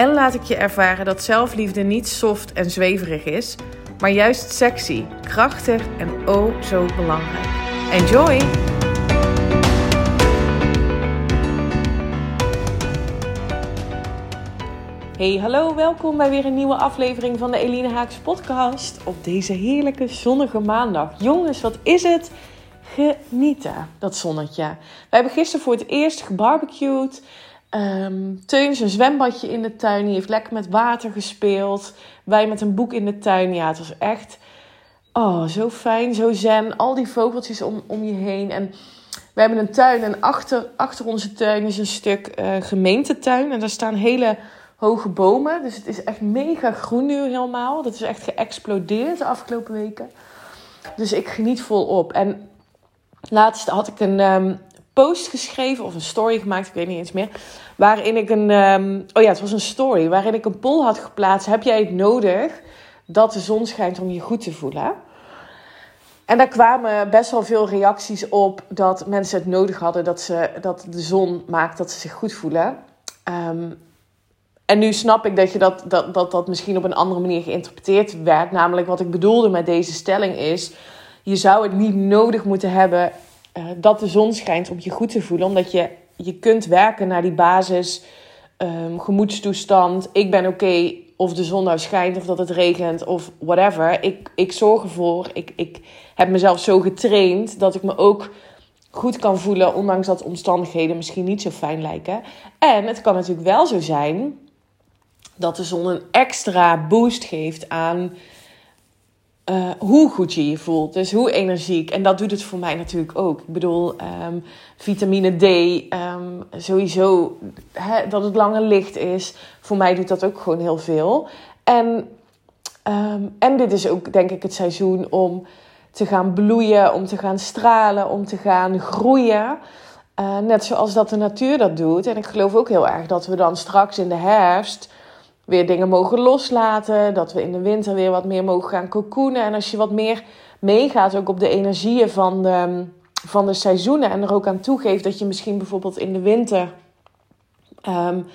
en laat ik je ervaren dat zelfliefde niet soft en zweverig is, maar juist sexy, krachtig en oh zo belangrijk. Enjoy! Hey, hallo, welkom bij weer een nieuwe aflevering van de Eline Haaks podcast op deze heerlijke zonnige maandag. Jongens, wat is het? Genieten, dat zonnetje. We hebben gisteren voor het eerst gebarbecued. Um, Teun zijn zwembadje in de tuin. Die heeft lekker met water gespeeld. Wij met een boek in de tuin. Ja, het was echt oh, zo fijn, zo zen. Al die vogeltjes om, om je heen. En we hebben een tuin. En achter, achter onze tuin is een stuk uh, gemeentetuin. En daar staan hele hoge bomen. Dus het is echt mega groen nu helemaal. Dat is echt geëxplodeerd de afgelopen weken. Dus ik geniet volop. En laatst had ik een, um, post geschreven of een story gemaakt, ik weet niet eens meer. Waarin ik een. Um, oh ja, het was een story. Waarin ik een poll had geplaatst. Heb jij het nodig dat de zon schijnt om je goed te voelen? En daar kwamen best wel veel reacties op dat mensen het nodig hadden dat, ze, dat de zon maakt dat ze zich goed voelen. Um, en nu snap ik dat, je dat, dat, dat dat misschien op een andere manier geïnterpreteerd werd. Namelijk wat ik bedoelde met deze stelling is: je zou het niet nodig moeten hebben uh, dat de zon schijnt om je goed te voelen. Omdat je, je kunt werken naar die basis, um, gemoedstoestand. Ik ben oké of de zon nou schijnt of dat het regent of whatever. Ik, ik zorg ervoor. Ik, ik heb mezelf zo getraind dat ik me ook goed kan voelen, ondanks dat omstandigheden misschien niet zo fijn lijken. En het kan natuurlijk wel zo zijn dat de zon een extra boost geeft aan uh, hoe goed je je voelt. Dus hoe energiek. En dat doet het voor mij natuurlijk ook. Ik bedoel, um, vitamine D, um, sowieso dat het lange licht is. Voor mij doet dat ook gewoon heel veel. En, um, en dit is ook denk ik het seizoen om te gaan bloeien, om te gaan stralen, om te gaan groeien. Uh, net zoals dat de natuur dat doet. En ik geloof ook heel erg dat we dan straks in de herfst weer dingen mogen loslaten. Dat we in de winter weer wat meer mogen gaan cocoonen. En als je wat meer meegaat ook op de energieën van de, van de seizoenen. En er ook aan toegeeft dat je misschien bijvoorbeeld in de winter um,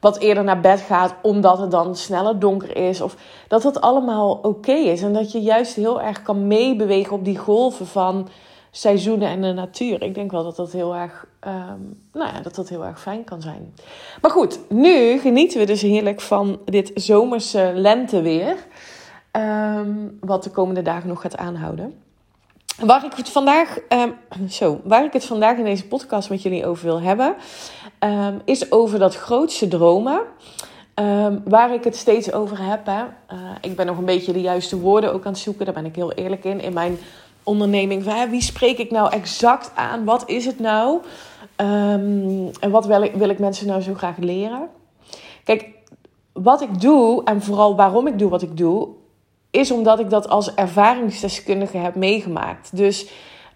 wat eerder naar bed gaat. Omdat het dan sneller donker is. Of dat dat allemaal oké is. En dat je juist heel erg kan meebewegen op die golven van seizoenen en de natuur. Ik denk wel dat dat heel erg, um, nou ja, dat dat heel erg fijn kan zijn. Maar goed, nu genieten we dus heerlijk van dit zomerse lenteweer. Um, wat de komende dagen nog gaat aanhouden. Waar ik het vandaag, um, zo, waar ik het vandaag in deze podcast met jullie over wil hebben, is over dat grootste dromen. Waar ik het steeds over heb. Hè. Uh, ik ben nog een beetje de juiste woorden ook aan het zoeken. Daar ben ik heel eerlijk in. In mijn onderneming. Wie spreek ik nou exact aan? Wat is het nou? Um, en wat wil ik, wil ik mensen nou zo graag leren? Kijk, wat ik doe en vooral waarom ik doe wat ik doe, is omdat ik dat als ervaringsdeskundige heb meegemaakt. Dus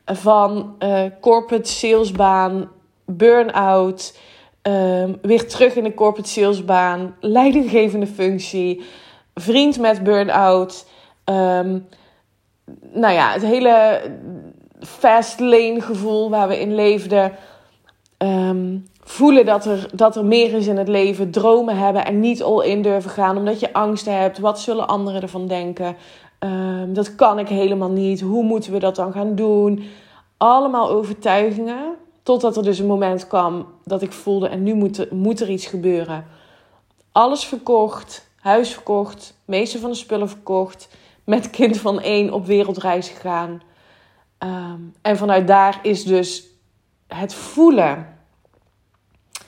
van uh, corporate salesbaan, burn-out, um, weer terug in de corporate salesbaan, leidinggevende functie, vriend met burn-out. Um, nou ja, het hele fast lane gevoel waar we in leefden. Um, voelen dat er, dat er meer is in het leven. Dromen hebben en niet all in durven gaan. Omdat je angst hebt. Wat zullen anderen ervan denken? Um, dat kan ik helemaal niet. Hoe moeten we dat dan gaan doen? Allemaal overtuigingen. Totdat er dus een moment kwam dat ik voelde... en nu moet er, moet er iets gebeuren. Alles verkocht. Huis verkocht. Meeste van de spullen verkocht met kind van één op wereldreis gegaan. Um, en vanuit daar is dus het voelen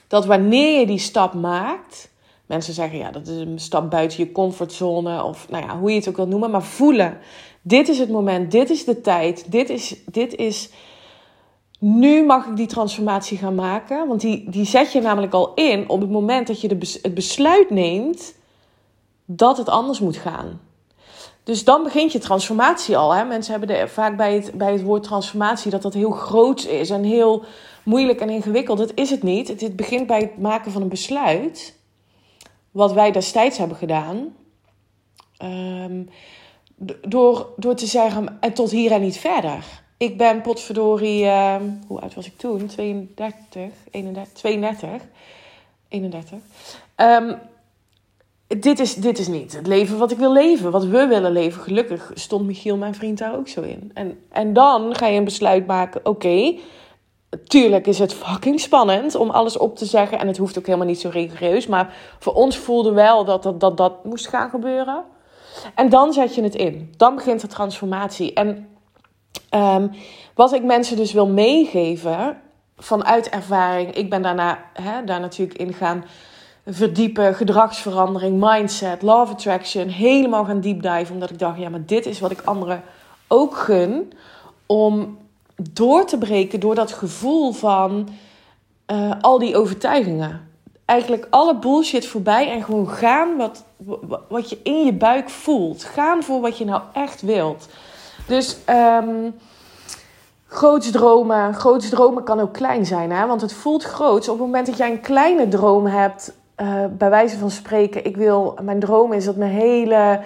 dat wanneer je die stap maakt. Mensen zeggen ja, dat is een stap buiten je comfortzone. Of nou ja, hoe je het ook wil noemen. Maar voelen. Dit is het moment. Dit is de tijd. Dit is. Dit is nu mag ik die transformatie gaan maken. Want die, die zet je namelijk al in op het moment dat je de, het besluit neemt dat het anders moet gaan. Dus dan begint je transformatie al. Hè? Mensen hebben vaak bij het, bij het woord transformatie dat dat heel groot is en heel moeilijk en ingewikkeld. Dat is het niet. Het, begint bij het maken van een besluit. Wat wij destijds hebben gedaan. Um, door, door te zeggen, en tot hier en niet verder. Ik ben potverdorie, uh, hoe oud was ik toen? 32, 31, 32, 31. Um, dit is, dit is niet het leven wat ik wil leven, wat we willen leven. Gelukkig stond Michiel, mijn vriend, daar ook zo in. En, en dan ga je een besluit maken, oké, tuurlijk is het fucking spannend om alles op te zeggen. En het hoeft ook helemaal niet zo rigoureus. Maar voor ons voelde wel dat dat, dat, dat moest gaan gebeuren. En dan zet je het in. Dan begint de transformatie. En um, wat ik mensen dus wil meegeven vanuit ervaring. Ik ben daarna hè, daar natuurlijk in gaan verdiepen, gedragsverandering, mindset, love attraction, helemaal gaan deep dive, omdat ik dacht, ja, maar dit is wat ik anderen ook gun, om door te breken door dat gevoel van uh, al die overtuigingen. Eigenlijk alle bullshit voorbij en gewoon gaan wat, wat je in je buik voelt. Gaan voor wat je nou echt wilt. Dus um, groots dromen. Groots dromen kan ook klein zijn, hè? want het voelt groots. Op het moment dat jij een kleine droom hebt, uh, bij wijze van spreken, ik wil, mijn droom is dat mijn hele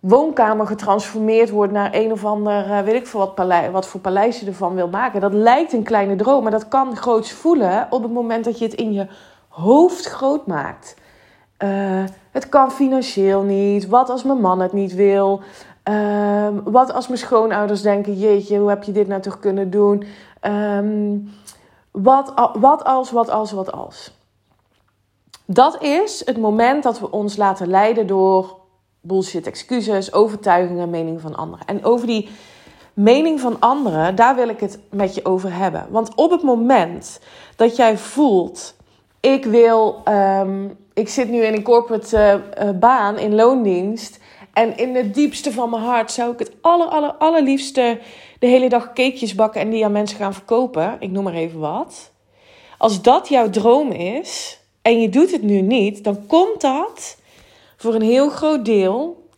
woonkamer getransformeerd wordt naar een of ander, uh, weet ik veel wat, paleis, wat voor paleis je ervan wil maken. Dat lijkt een kleine droom, maar dat kan groots voelen op het moment dat je het in je hoofd groot maakt. Uh, het kan financieel niet. Wat als mijn man het niet wil? Uh, wat als mijn schoonouders denken: jeetje, hoe heb je dit nou toch kunnen doen? Um, wat, wat als, wat als, wat als? Dat is het moment dat we ons laten leiden door bullshit excuses, overtuigingen, meningen van anderen. En over die mening van anderen, daar wil ik het met je over hebben. Want op het moment dat jij voelt, ik wil, um, ik zit nu in een corporate uh, baan in loondienst. En in het diepste van mijn hart zou ik het aller, allerliefste de hele dag cakejes bakken en die aan mensen gaan verkopen. Ik noem maar even wat. Als dat jouw droom is, en je doet het nu niet, dan komt dat voor een heel groot deel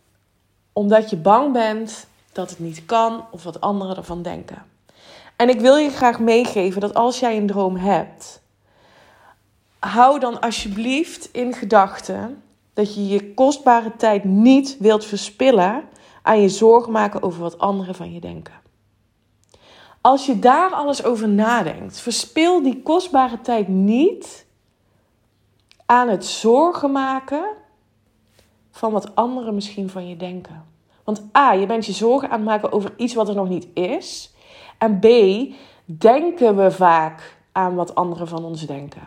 omdat je bang bent dat het niet kan of wat anderen ervan denken. En ik wil je graag meegeven dat als jij een droom hebt, hou dan alsjeblieft in gedachten dat je je kostbare tijd niet wilt verspillen aan je zorgen maken over wat anderen van je denken. Als je daar alles over nadenkt, verspil die kostbare tijd niet aan het zorgen maken van wat anderen misschien van je denken. Want A, je bent je zorgen aan het maken over iets wat er nog niet is. En B, denken we vaak aan wat anderen van ons denken.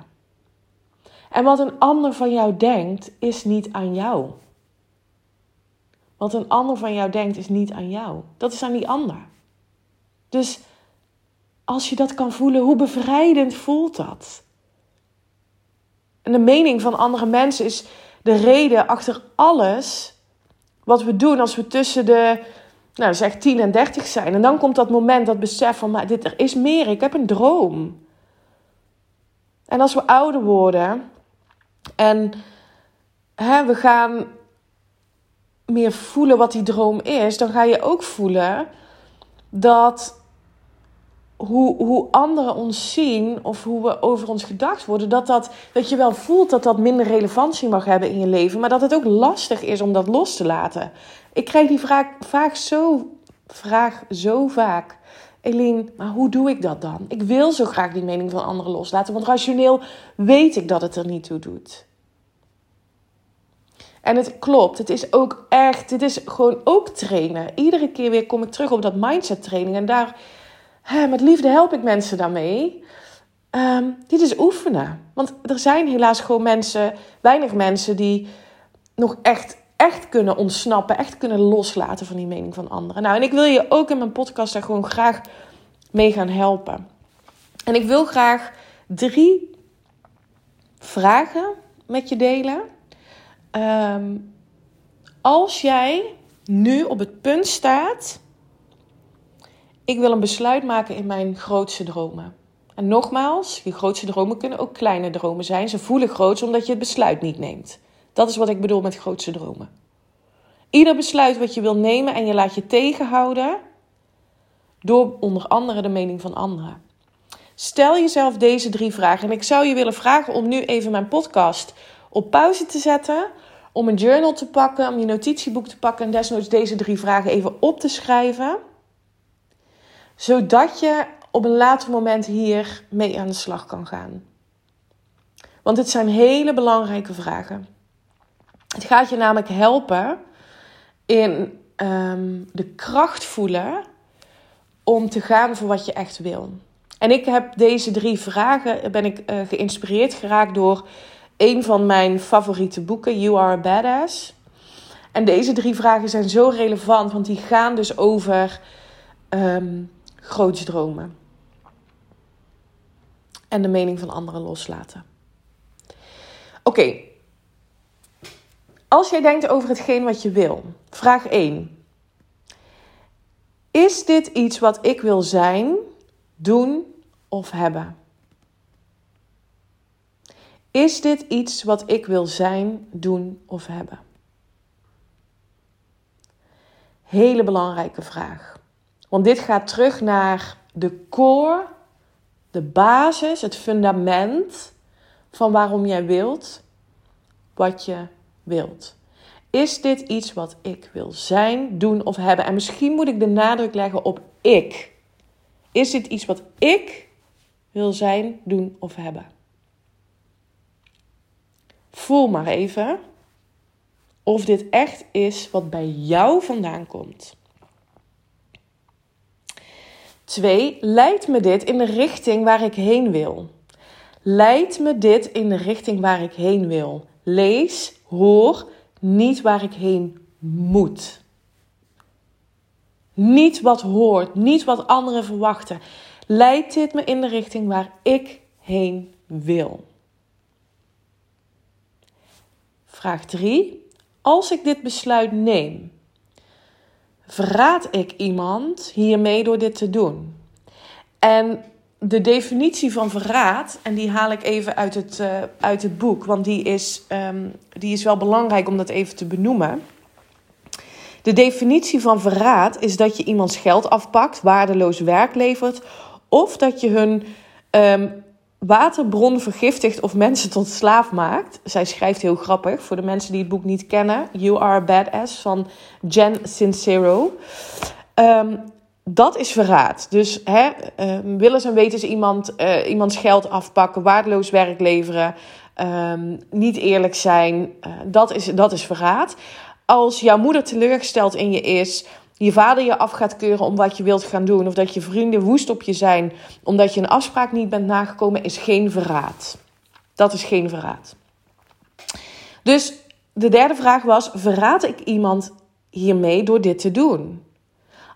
En wat een ander van jou denkt, is niet aan jou. Wat een ander van jou denkt, is niet aan jou. Dat is aan die ander. Dus als je dat kan voelen, hoe bevrijdend voelt dat? En de mening van andere mensen is de reden achter alles wat we doen als we tussen de, nou zeg 10 en 30 zijn. En dan komt dat moment, dat besef van, maar dit, er is meer, ik heb een droom. En als we ouder worden en hè, we gaan meer voelen wat die droom is, dan ga je ook voelen dat hoe, hoe anderen ons zien of hoe we over ons gedacht worden, dat, dat, dat je wel voelt dat dat minder relevantie mag hebben in je leven, maar dat het ook lastig is om dat los te laten. Ik krijg die vraag, vaak zo, vraag zo vaak. Eline, maar hoe doe ik dat dan? Ik wil zo graag die mening van anderen loslaten, want rationeel weet ik dat het er niet toe doet. En het klopt, het is ook echt, dit is gewoon ook trainen. Iedere keer weer kom ik terug op dat mindset training en daar met liefde help ik mensen daarmee. Um, dit is oefenen. Want er zijn helaas gewoon mensen, weinig mensen die nog echt, echt kunnen ontsnappen, echt kunnen loslaten van die mening van anderen. Nou, en ik wil je ook in mijn podcast daar gewoon graag mee gaan helpen. En ik wil graag drie vragen met je delen. Um, als jij nu op het punt staat ik wil een besluit maken in mijn grootste dromen. En nogmaals, je grootste dromen kunnen ook kleine dromen zijn. Ze voelen groot omdat je het besluit niet neemt. Dat is wat ik bedoel met grootste dromen. Ieder besluit wat je wil nemen en je laat je tegenhouden door onder andere de mening van anderen. Stel jezelf deze drie vragen. En ik zou je willen vragen om nu even mijn podcast op pauze te zetten. Om een journal te pakken, om je notitieboek te pakken en desnoods deze drie vragen even op te schrijven. Zodat je op een later moment hier mee aan de slag kan gaan. Want het zijn hele belangrijke vragen. Het gaat je namelijk helpen in ehm, de kracht voelen om te gaan voor wat je echt wil. En ik heb deze drie vragen, ben ik uh, geïnspireerd geraakt door een van mijn favoriete boeken, You Are a Badass. En deze drie vragen zijn zo relevant, want die gaan dus over um, groots dromen. En de mening van anderen loslaten. Oké, als jij denkt over hetgeen wat je wil, vraag 1. Is dit iets wat ik wil zijn, doen of hebben? Is dit iets wat ik wil zijn, doen of hebben? Hele belangrijke vraag. Want dit gaat terug naar de core, de basis, het fundament van waarom jij wilt wat je wilt. Is dit iets wat ik wil zijn, doen of hebben? En misschien moet ik de nadruk leggen op ik. Is dit iets wat ik wil zijn, doen of hebben? Voel maar even of dit echt is wat bij jou vandaan komt. Twee, leidt me dit in de richting waar ik heen wil? Leidt me dit in de richting waar ik heen wil? Lees, hoor, niet waar ik heen moet. Niet wat hoort, niet wat anderen verwachten. Leidt dit me in de richting waar ik heen wil? Vraag 3. Als ik dit besluit neem, verraad ik iemand hiermee door dit te doen? En de definitie van verraad, en die haal ik even uit het, uh, uit het boek, want die is, um, die is wel belangrijk om dat even te benoemen. De definitie van verraad is dat je iemands geld afpakt, waardeloos werk levert, of dat je hun um, waterbron vergiftigt of mensen tot slaaf maakt. Zij schrijft heel grappig voor de mensen die het boek niet kennen: You Are a Badass van Jen Sincero. Um, dat is verraad. Dus hè, uh, willen ze weten ze iemand, uh, iemands geld afpakken, waardeloos werk leveren, um, niet eerlijk zijn. Uh, dat, is, dat is verraad. Als jouw moeder teleurgesteld in je is, je vader je af gaat keuren om wat je wilt gaan doen, of dat je vrienden woest op je zijn omdat je een afspraak niet bent nagekomen, is geen verraad. Dat is geen verraad. Dus de derde vraag was: verraad ik iemand hiermee door dit te doen?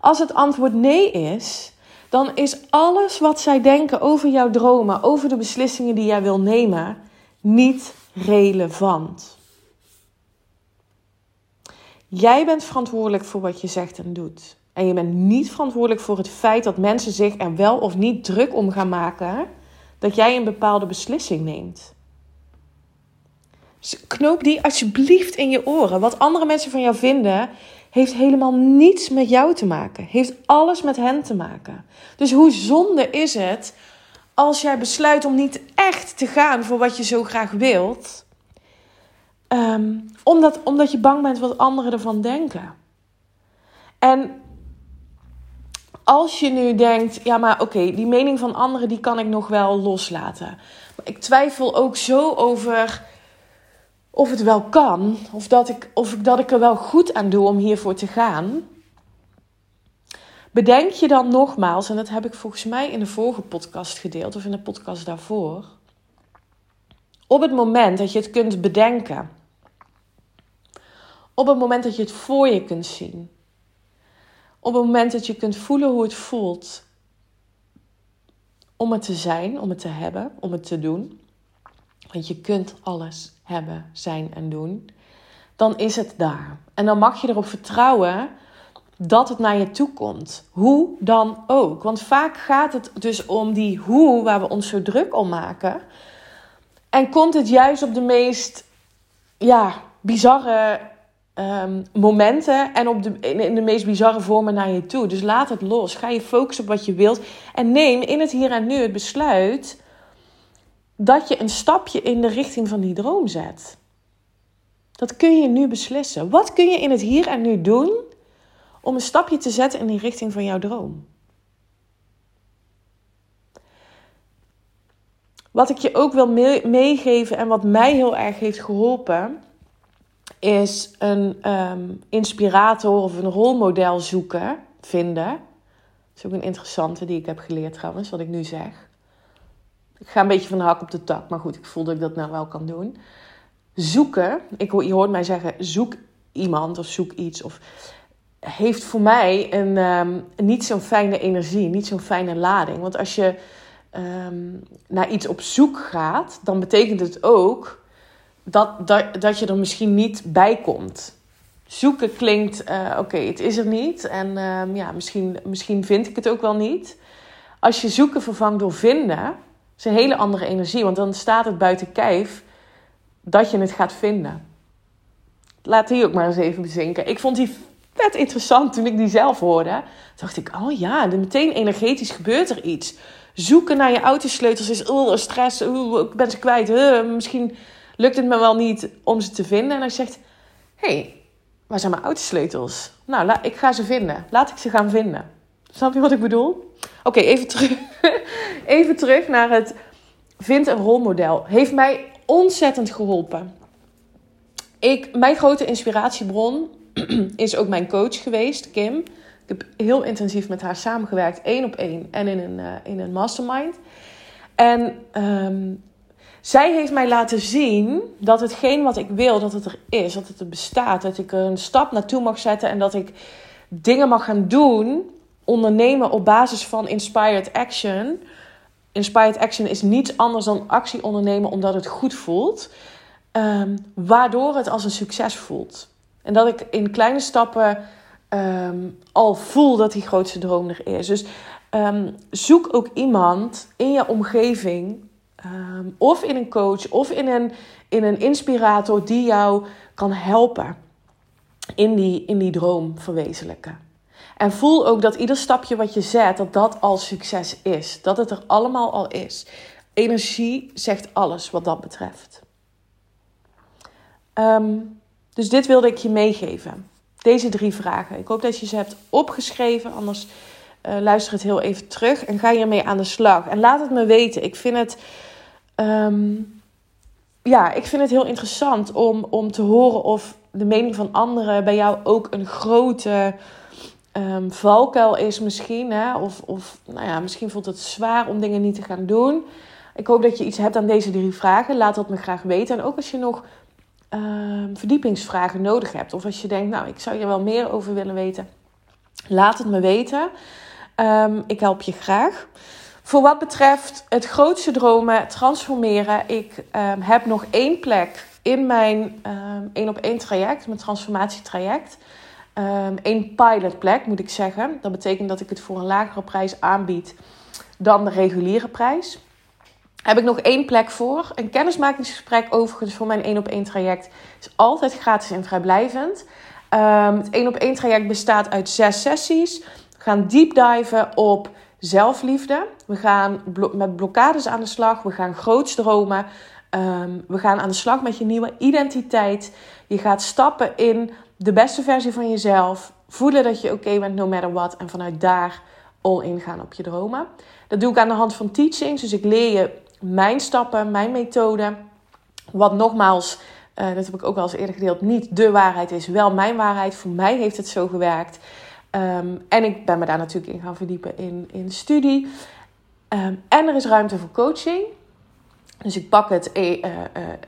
Als het antwoord nee is, dan is alles wat zij denken over jouw dromen, over de beslissingen die jij wil nemen, niet relevant. Jij bent verantwoordelijk voor wat je zegt en doet. En je bent niet verantwoordelijk voor het feit dat mensen zich er wel of niet druk om gaan maken dat jij een bepaalde beslissing neemt. Knoop die alsjeblieft in je oren. Wat andere mensen van jou vinden, heeft helemaal niets met jou te maken. Heeft alles met hen te maken. Dus hoe zonde is het als jij besluit om niet echt te gaan voor wat je zo graag wilt, um, omdat, omdat je bang bent wat anderen ervan denken. En als je nu denkt, ja maar oké, die mening van anderen die kan ik nog wel loslaten. Maar ik twijfel ook zo over of het wel kan, of dat ik, of dat ik er wel goed aan doe om hiervoor te gaan. Bedenk je dan nogmaals, en dat heb ik volgens mij in de vorige podcast gedeeld, of in de podcast daarvoor. Op het moment dat je het kunt bedenken, op het moment dat je het voor je kunt zien, op het moment dat je kunt voelen hoe het voelt om het te zijn, om het te hebben, om het te doen, want je kunt alles hebben, zijn en doen, dan is het daar. En dan mag je erop vertrouwen dat het naar je toe komt. Hoe dan ook. Want vaak gaat het dus om die hoe waar we ons zo druk om maken. En komt het juist op de meest ja, bizarre ehm, momenten en op de, in, de meest bizarre vormen naar je toe. Dus laat het los. Ga je focussen op wat je wilt. En neem in het hier en nu het besluit dat je een stapje in de richting van die droom zet. Dat kun je nu beslissen. Wat kun je in het hier en nu doen om een stapje te zetten in die richting van jouw droom? Wat ik je ook wil meegeven en wat mij heel erg heeft geholpen, is een ehm, inspirator of een rolmodel zoeken, vinden. Dat is ook een interessante die ik heb geleerd trouwens, wat ik nu zeg. Ik ga een beetje van de hak op de tak, maar goed, ik voel dat ik dat nou wel kan doen. Zoeken, ik, je hoort mij zeggen, zoek iemand of zoek iets. Of heeft voor mij een, um, niet zo'n fijne energie, niet zo'n fijne lading. Want als je Ehm, naar iets op zoek gaat, dan betekent het ook dat, dat, dat je er misschien niet bij komt. Zoeken klinkt, uh, oké, het is er niet. En ehm, ja, misschien, misschien vind ik het ook wel niet. Als je zoeken vervangt door vinden, is een hele andere energie. Want dan staat het buiten kijf dat je het gaat vinden. Laat die ook maar eens even bezinken. Ik vond die vet interessant toen ik die zelf hoorde. Dacht ik, oh ja, meteen energetisch gebeurt er iets zoeken naar je autosleutels is oh, stress, oh, ik ben ze kwijt. misschien lukt het me wel niet om ze te vinden. En hij zegt, hé, hey, waar zijn mijn autosleutels? Nou, ik ga ze vinden. Laat ik ze gaan vinden. Snap je wat ik bedoel? Oké, even, terug, even terug naar het vind een rolmodel. Heeft mij ontzettend geholpen. Ik, mijn grote inspiratiebron is ook mijn coach geweest, Kim. Ik heb heel intensief met haar samengewerkt, één op één en in een, uh, in een mastermind. En um, zij heeft mij laten zien dat hetgeen wat ik wil, dat het er is, dat het er bestaat. Dat ik er een stap naartoe mag zetten en dat ik dingen mag gaan doen, ondernemen op basis van inspired action. Inspired action is niets anders dan actie ondernemen omdat het goed voelt. Um, waardoor het als een succes voelt. En dat ik in kleine stappen um, al voel dat die grootste droom er is. Dus um, zoek ook iemand in je omgeving, um, of in een coach, of in een, in een inspirator die jou kan helpen in die, in die droom verwezenlijken. En voel ook dat ieder stapje wat je zet, dat dat al succes is. Dat het er allemaal al is. Energie zegt alles wat dat betreft. Um, dus dit wilde ik je meegeven. Deze drie vragen. Ik hoop dat je ze hebt opgeschreven. Anders uh, luister het heel even terug en ga hiermee aan de slag. En laat het me weten. Ik vind het. Um, ja, ik vind het heel interessant om, om te horen of de mening van anderen bij jou ook een grote um, valkuil is, misschien. Hè? Of, of nou ja, misschien voelt het zwaar om dingen niet te gaan doen. Ik hoop dat je iets hebt aan deze drie vragen. Laat dat me graag weten. En ook als je nog Ehm, verdiepingsvragen nodig hebt. Of als je denkt, nou, ik zou hier wel meer over willen weten. Laat het me weten. Ik help je graag. Voor wat betreft het grootste dromen, transformeren. Ik um, heb nog één plek in mijn één op één traject, mijn transformatietraject. Eén pilotplek moet ik zeggen. Dat betekent dat ik het voor een lagere prijs aanbied dan de reguliere prijs heb ik nog één plek voor. Een kennismakingsgesprek overigens voor mijn 1 op 1 traject is altijd gratis en vrijblijvend. Um, het 1 op 1 traject bestaat uit zes sessies. We gaan deep diven op zelfliefde. We gaan met blokkades aan de slag. We gaan groots dromen. Um, we gaan aan de slag met je nieuwe identiteit. Je gaat stappen in de beste versie van jezelf. Voelen dat je oké bent no matter what. En vanuit daar all in gaan op je dromen. Dat doe ik aan de hand van teachings. Dus ik leer je mijn stappen, mijn methode. Wat nogmaals, uh, dat heb ik ook wel eens eerder gedeeld, niet de waarheid is, wel mijn waarheid. Voor mij heeft het zo gewerkt. Um, en ik ben me daar natuurlijk in gaan verdiepen in, in studie. Um, en er is ruimte voor coaching. Dus ik pak het uh, uh,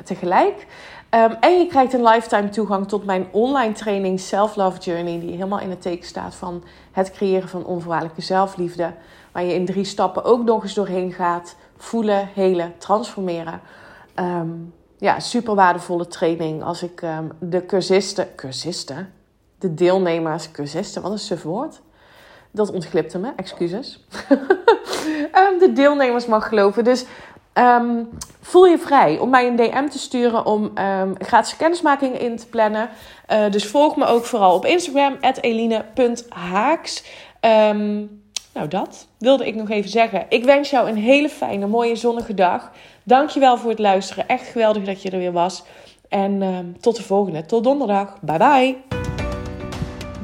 tegelijk. Um, en je krijgt een lifetime toegang tot mijn online training Self Love Journey, die helemaal in het teken staat van het creëren van onvoorwaardelijke zelfliefde. Waar je in drie stappen ook nog eens doorheen gaat voelen, helen, transformeren. Ja, super waardevolle training. Als ik de cursisten, cursisten, de deelnemers, cursisten, wat een suf woord. Dat ontglipte me, excuses. um, de deelnemers mag geloven. Dus Ehm, voel je vrij om mij een DM te sturen om um, gratis kennismaking in te plannen. Uh, dus volg me ook vooral op Instagram, eline.haaks. Um, nou, dat wilde ik nog even zeggen. Ik wens jou een hele fijne, mooie, zonnige dag. Dankjewel voor het luisteren. Echt geweldig dat je er weer was. En tot de volgende. Tot donderdag. Bye bye.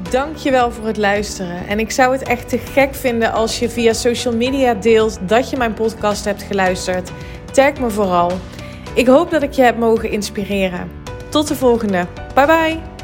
Dankjewel voor het luisteren. En ik zou het echt te gek vinden als je via social media deelt dat je mijn podcast hebt geluisterd. Tag me vooral. Ik hoop dat ik je heb mogen inspireren. Tot de volgende. Bye bye.